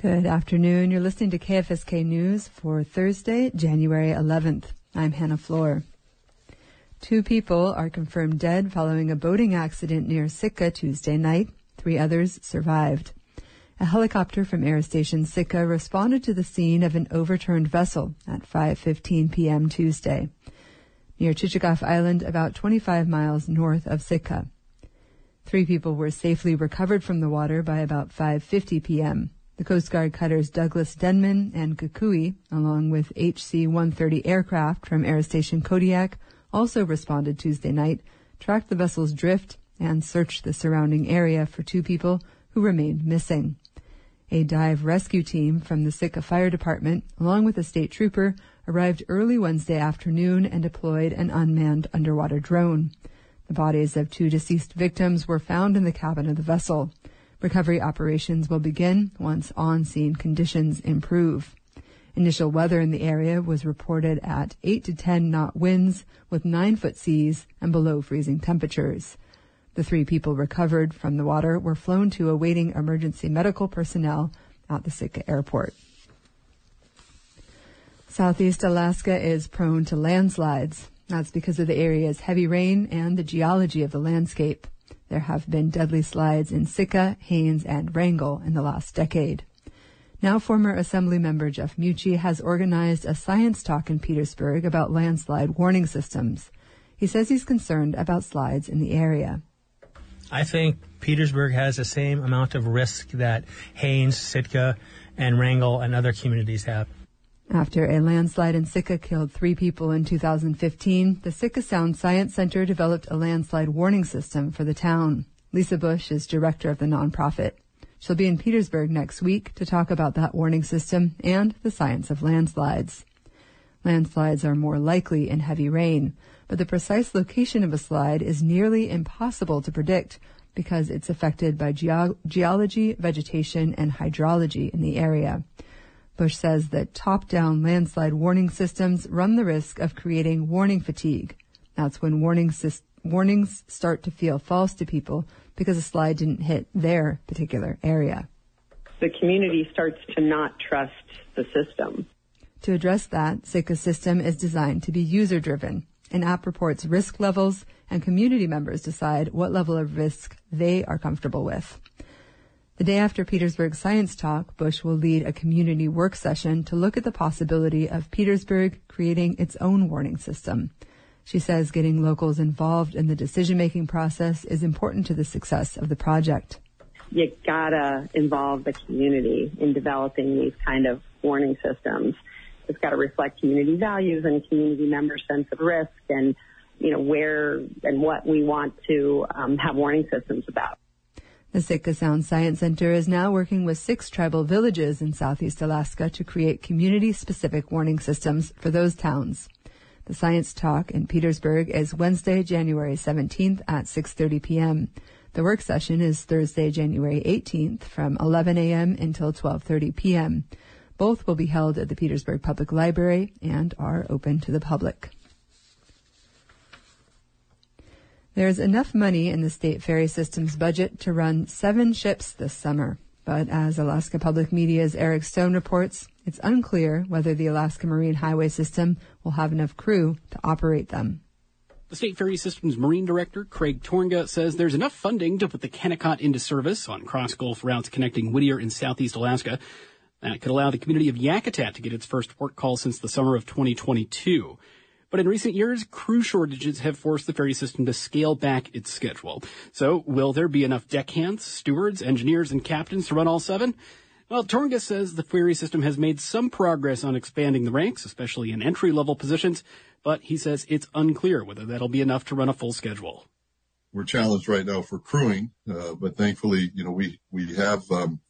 Good afternoon. You're listening to KFSK News for Thursday, January 11th. I'm Hannah Floor. Two people are confirmed dead following a boating accident near Sitka Tuesday night. Three others survived. A helicopter from Air Station Sitka responded to the scene of an overturned vessel at 5:15 p.m. Tuesday near Chichagof Island, about 25 miles north of Sitka. Three people were safely recovered from the water by about 5:50 p.m. The Coast Guard cutters Douglas Denman and Kukui, along with HC-130 aircraft from Air Station Kodiak, also responded Tuesday night, tracked the vessel's drift, and searched the surrounding area for two people who remained missing. A dive rescue team from the Sitka Fire Department, along with a state trooper, arrived early Wednesday afternoon and deployed an unmanned underwater drone. The bodies of two deceased victims were found in the cabin of the vessel. Recovery operations will begin once on-scene conditions improve. Initial weather in the area was reported at 8 to 10 knot winds with 9 foot seas and below freezing temperatures. The three people recovered from the water were flown to awaiting emergency medical personnel at the Sitka airport. Southeast Alaska is prone to landslides. That's because of the area's heavy rain and the geology of the landscape. There have been deadly slides in Sitka, Haines, and Wrangell in the last decade. Now former Assembly member Jeff Meucci has organized a science talk in Petersburg about landslide warning systems. He says he's concerned about slides in the area. I think Petersburg has the same amount of risk that Haines, Sitka, and Wrangell and other communities have. After a landslide in Sitka killed three people in 2015, the Sitka Sound Science Center developed a landslide warning system for the town. Lisa Busch is director of the nonprofit. She'll be in Petersburg next week to talk about that warning system and the science of landslides. Landslides are more likely in heavy rain, but the precise location of a slide is nearly impossible to predict because it's affected by ge- geology, vegetation, and hydrology in the area. Busch says that top-down landslide warning systems run the risk of creating warning fatigue. That's when warning sy- warnings start to feel false to people because a slide didn't hit their particular area. The community starts to not trust the system. To address that, Sitka's system is designed to be user driven. An app reports risk levels and community members decide what level of risk they are comfortable with. The day after Petersburg Science Talk, Busch will lead a community work session to look at the possibility of Petersburg creating its own warning system. She says getting locals involved in the decision-making process is important to the success of the project. You gotta involve the community in developing these kind of warning systems. It's gotta reflect community values and community members' sense of risk and, you know, where and what we want to um, have warning systems about. The Sitka Sound Science Center is now working with six tribal villages in southeast Alaska to create community-specific warning systems for those towns. The Science Talk in Petersburg is Wednesday, January 17th at 6.30 p.m. The work session is Thursday, January 18th from 11 a.m. until 12.30 p.m. Both will be held at the Petersburg Public Library and are open to the public. There's enough money in the state ferry system's budget to run seven ships this summer. But as Alaska Public Media's Eric Stone reports, it's unclear whether the Alaska Marine Highway System will have enough crew to operate them. The State Ferry System's Marine Director, Craig Tornga, says there's enough funding to put the Kennicott into service on cross Gulf routes connecting Whittier and southeast Alaska. That could allow the community of Yakutat to get its first port call since the summer of 2022. But in recent years, crew shortages have forced the ferry system to scale back its schedule. So will there be enough deckhands, stewards, engineers, and captains to run all seven? Well, Tornga says the ferry system has made some progress on expanding the ranks, especially in entry level positions, but he says it's unclear whether that'll be enough to run a full schedule. We're challenged right now for crewing, uh, but thankfully, you know, we, we have, um,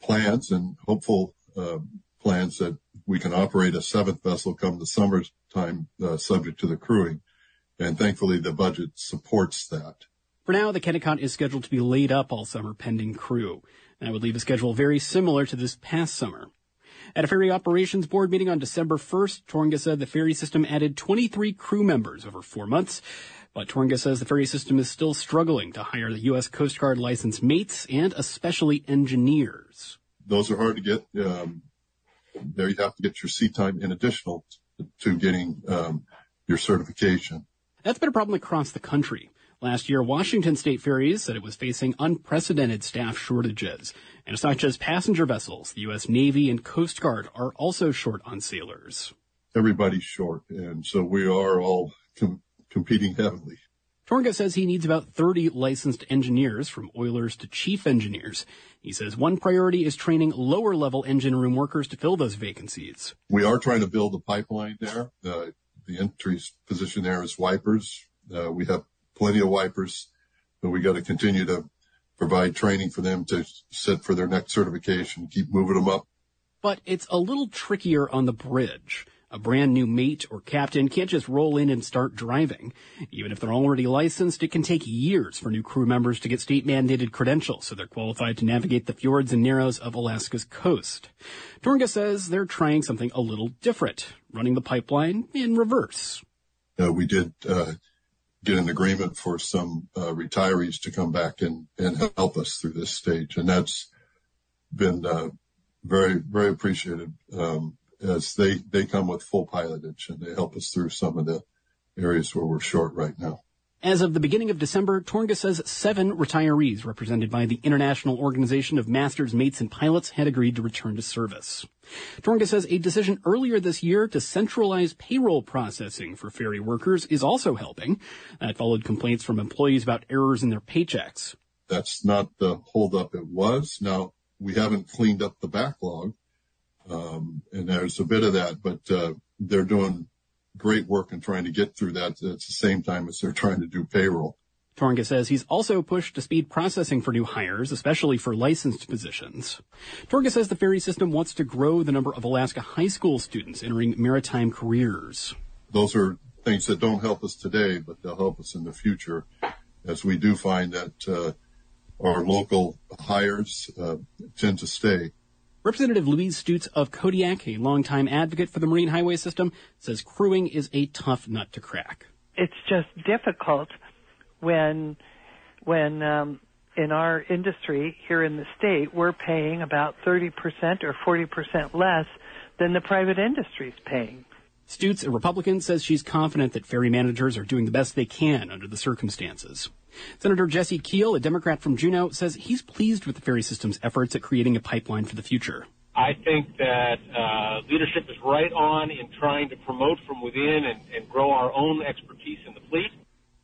plans and hopeful, uh, plans that we can operate a seventh vessel come the summertime, uh, subject to the crewing. And thankfully the budget supports that. For now, the Kennicott is scheduled to be laid up all summer pending crew. That would leave a schedule very similar to this past summer. At a ferry operations board meeting on December 1st, Tornga said the ferry system added 23 crew members over four months. But Tornga says the ferry system is still struggling to hire the U.S. Coast Guard licensed mates and especially engineers. those are hard to get. Um, there you have to get your sea time in additional to getting um, your certification. That's been a problem across the country. Last year, Washington State Ferries said it was facing unprecedented staff shortages. And it's not just passenger vessels. The U.S. Navy and Coast Guard are also short on sailors. Everybody's short, and so we are all com- competing heavily. Tornga says he needs about 30 licensed engineers from oilers to chief engineers. He says one priority is training lower level engine room workers to fill those vacancies. We are trying to build a pipeline there. Uh, the entry position there is wipers. Uh, we have plenty of wipers, but we got to continue to provide training for them to sit for their next certification, keep moving them up. But it's a little trickier on the bridge. A brand new mate or captain can't just roll in and start driving. Even if they're already licensed, it can take years for new crew members to get state mandated credentials so they're qualified to navigate the fjords and narrows of Alaska's coast. Tornga says they're trying something a little different, running the pipeline in reverse. Uh, we did uh, get an agreement for some uh, retirees to come back and, and help us through this stage. And that's been uh, very, very appreciated um, as they, they come with full pilotage and they help us through some of the areas where we're short right now. As of the beginning of December, Tornga says seven retirees represented by the International Organization of Masters, Mates, and Pilots had agreed to return to service. Tornga says a decision earlier this year to centralize payroll processing for ferry workers is also helping. That followed complaints from employees about errors in their paychecks. That's not the holdup it was. Now, we haven't cleaned up the backlog, um, and there's a bit of that, but uh, they're doing great work in trying to get through that at the same time as they're trying to do payroll. Tornga says he's also pushed to speed processing for new hires, especially for licensed positions. Tornga says the ferry system wants to grow the number of Alaska high school students entering maritime careers. Those are things that don't help us today, but they'll help us in the future as we do find that uh, our local hires uh, tend to stay. Representative Louise Stutes of Kodiak, a longtime advocate for the Marine Highway System, says crewing is a tough nut to crack. It's just difficult when when um, in our industry here in the state we're paying about 30% or 40% less than the private industry is paying. Stutes, a Republican, says she's confident that ferry managers are doing the best they can under the circumstances. Senator Jesse Kiehl, a Democrat from Juneau, says he's pleased with the ferry system's efforts at creating a pipeline for the future. I think that uh, leadership is right on in trying to promote from within and, and grow our own expertise in the fleet.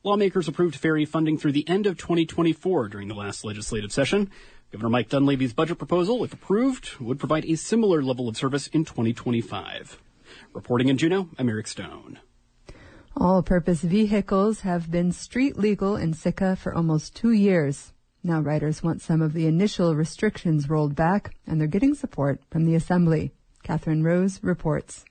Lawmakers approved ferry funding through the end of 2024 during the last legislative session. Governor Mike Dunleavy's budget proposal, if approved, would provide a similar level of service in 2025. Reporting in Juneau, I'm Eric Stone. All-purpose vehicles have been street legal in Sitka for almost two years. Now riders want some of the initial restrictions rolled back, and they're getting support from the Assembly. Katherine Rose reports.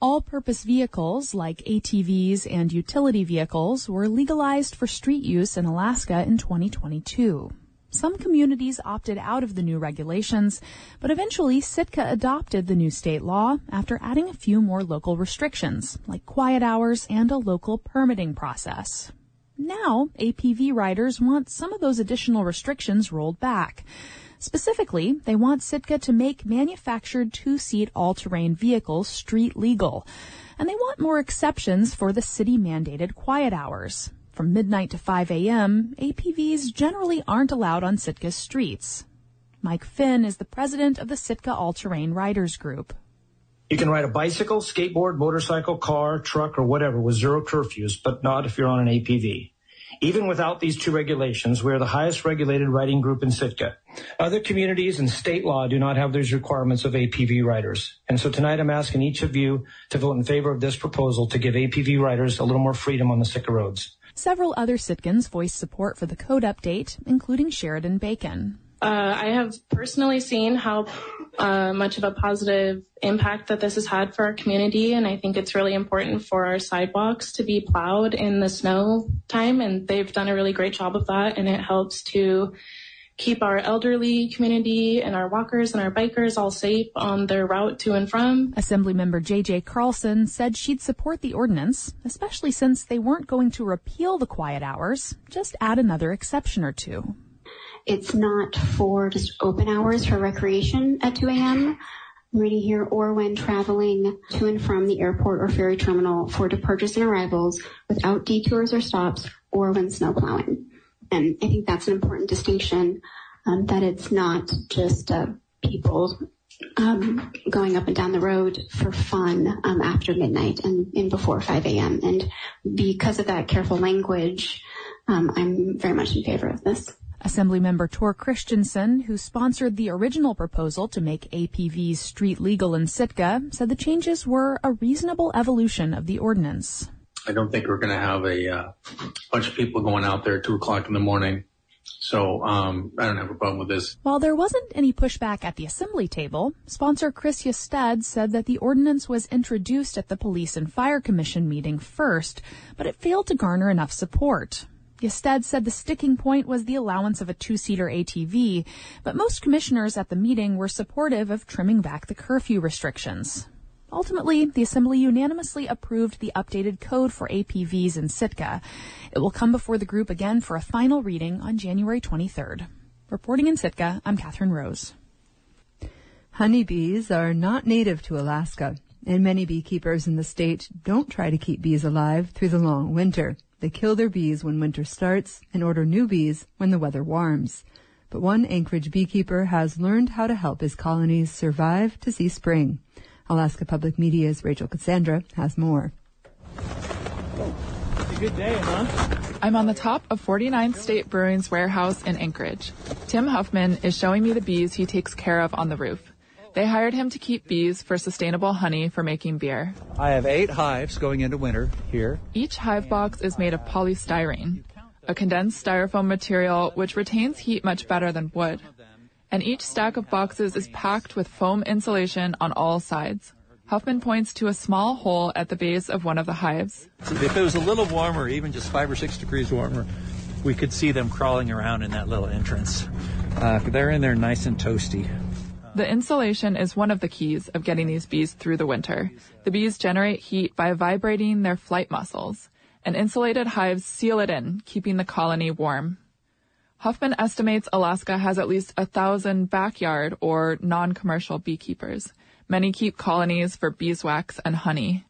All-purpose vehicles like ATVs and utility vehicles were legalized for street use in Alaska in 2022. Some communities opted out of the new regulations, but eventually Sitka adopted the new state law after adding a few more local restrictions, like quiet hours and a local permitting process. Now, APV riders want some of those additional restrictions rolled back. Specifically, they want Sitka to make manufactured two-seat all-terrain vehicles street legal. And they want more exceptions for the city mandated quiet hours. From midnight to 5 a.m., APVs generally aren't allowed on Sitka's streets. Mike Finn is the president of the Sitka All Terrain Riders Group. You can ride a bicycle, skateboard, motorcycle, car, truck, or whatever with zero curfews, but not if you're on an APV. Even without these two regulations, we are the highest regulated riding group in Sitka. Other communities and state law do not have these requirements of APV riders. And so tonight I'm asking each of you to vote in favor of this proposal to give APV riders a little more freedom on the Sitka roads. Several other Sitkans voiced support for the code update, including Sheridan Bacon. Uh, I have personally seen how uh, much of a positive impact that this has had for our community, and I think it's really important for our sidewalks to be plowed in the snow time, and they've done a really great job of that, and it helps to keep our elderly community and our walkers and our bikers all safe on their route to and from. Assemblymember J.J. Carlson said she'd support the ordinance, especially since they weren't going to repeal the quiet hours, just add another exception or two. it's not for just open hours for recreation at 2 a.m. I'm reading here, or when traveling to and from the airport or ferry terminal for departures and arrivals without detours or stops, or when snow plowing. And I think that's an important distinction, um, that it's not just uh, people um, going up and down the road for fun um, after midnight and, and, before 5 a.m. And because of that careful language, um, I'm very much in favor of this. Assemblymember Thor Christianson, who sponsored the original proposal to make APVs street legal in Sitka, said the changes were a reasonable evolution of the ordinance. I don't think we're going to have a uh, bunch of people going out there at 2 o'clock in the morning so um, I don't have a problem with this. While there wasn't any pushback at the assembly table, sponsor Chris Ystad said that the ordinance was introduced at the Police and Fire Commission meeting first, but it failed to garner enough support. Ystad said the sticking point was the allowance of a two-seater ATV, but most commissioners at the meeting were supportive of trimming back the curfew restrictions. Ultimately, the Assembly unanimously approved the updated code for APVs in Sitka. It will come before the group again for a final reading on January 23rd. Reporting in Sitka, I'm Katherine Rose. Honeybees are not native to Alaska, and many beekeepers in the state don't try to keep bees alive through the long winter. They kill their bees when winter starts and order new bees when the weather warms. But one Anchorage beekeeper has learned how to help his colonies survive to see spring. Alaska Public Media's Rachel Cassandra has more. It's a good day, huh? I'm on the top of 49th State Brewing's warehouse in Anchorage. Tim Huffman is showing me the bees he takes care of on the roof. They hired him to keep bees for sustainable honey for making beer. I have eight hives going into winter here. Each hive box is made of polystyrene, a condensed styrofoam material which retains heat much better than wood and each stack of boxes is packed with foam insulation on all sides. Huffman points to a small hole at the base of one of the hives. If it was a little warmer, even just five or six degrees warmer, we could see them crawling around in that little entrance. Uh, they're in there nice and toasty. The insulation is one of the keys of getting these bees through the winter. The bees generate heat by vibrating their flight muscles, and insulated hives seal it in, keeping the colony warm. Huffman estimates Alaska has at least a thousand backyard or non-commercial beekeepers. Many keep colonies for beeswax and honey.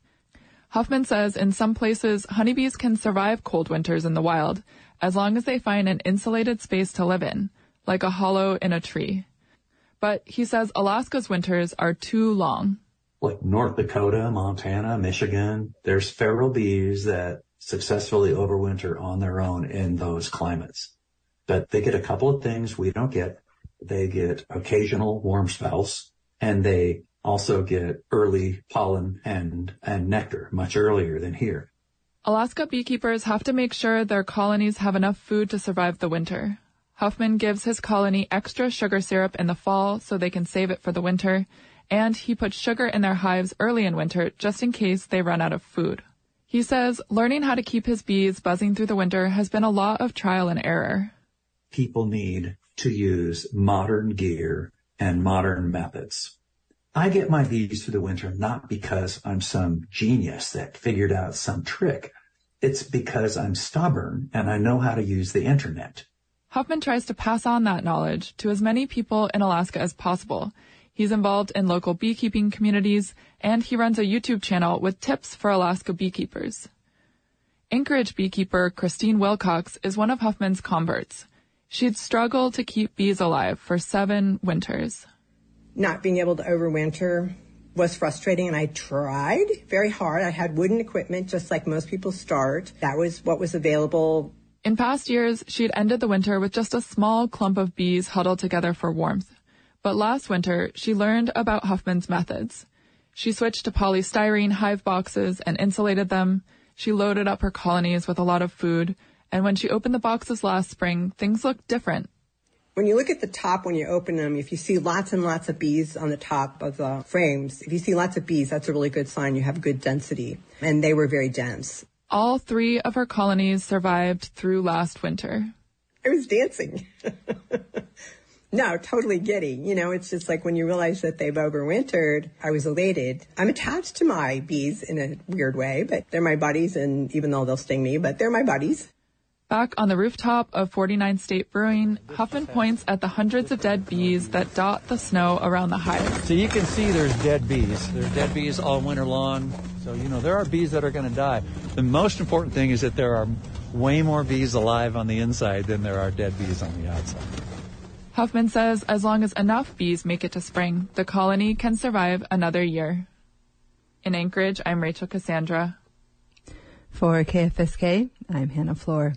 Huffman says in some places, honeybees can survive cold winters in the wild as long as they find an insulated space to live in, like a hollow in a tree. But he says Alaska's winters are too long. Like North Dakota, Montana, Michigan, there's feral bees that successfully overwinter on their own in those climates but they get a couple of things we don't get. They get occasional warm spells and they also get early pollen and, and nectar much earlier than here. Alaska beekeepers have to make sure their colonies have enough food to survive the winter. Huffman gives his colony extra sugar syrup in the fall so they can save it for the winter, and he puts sugar in their hives early in winter just in case they run out of food. He says learning how to keep his bees buzzing through the winter has been a lot of trial and error people need to use modern gear and modern methods. I get my bees through the winter not because I'm some genius that figured out some trick. It's because I'm stubborn and I know how to use the internet. Huffman tries to pass on that knowledge to as many people in Alaska as possible. He's involved in local beekeeping communities and he runs a YouTube channel with tips for Alaska beekeepers. Anchorage beekeeper Christine Wilcox is one of Huffman's converts. She'd struggled to keep bees alive for seven winters. Not being able to overwinter was frustrating and I tried very hard. I had wooden equipment just like most people start. That was what was available. In past years, she'd ended the winter with just a small clump of bees huddled together for warmth. But last winter, she learned about Huffman's methods. She switched to polystyrene hive boxes and insulated them. She loaded up her colonies with a lot of food and when she opened the boxes last spring, things looked different. When you look at the top when you open them, if you see lots and lots of bees on the top of the frames, if you see lots of bees, that's a really good sign you have good density. And they were very dense. All three of her colonies survived through last winter. I was dancing. no, totally giddy. You know, it's just like when you realize that they've overwintered, I was elated. I'm attached to my bees in a weird way, but they're my buddies, and even though they'll sting me, but they're my buddies. Back on the rooftop of 49 State Brewing, Huffman points at the hundreds of dead bees that dot the snow around the hive. So you can see there's dead bees. There's dead bees all winter long. So, you know, there are bees that are going to die. The most important thing is that there are way more bees alive on the inside than there are dead bees on the outside. Huffman says as long as enough bees make it to spring, the colony can survive another year. In Anchorage, I'm Rachel Cassandra. For KFSK, I'm Hannah Floor.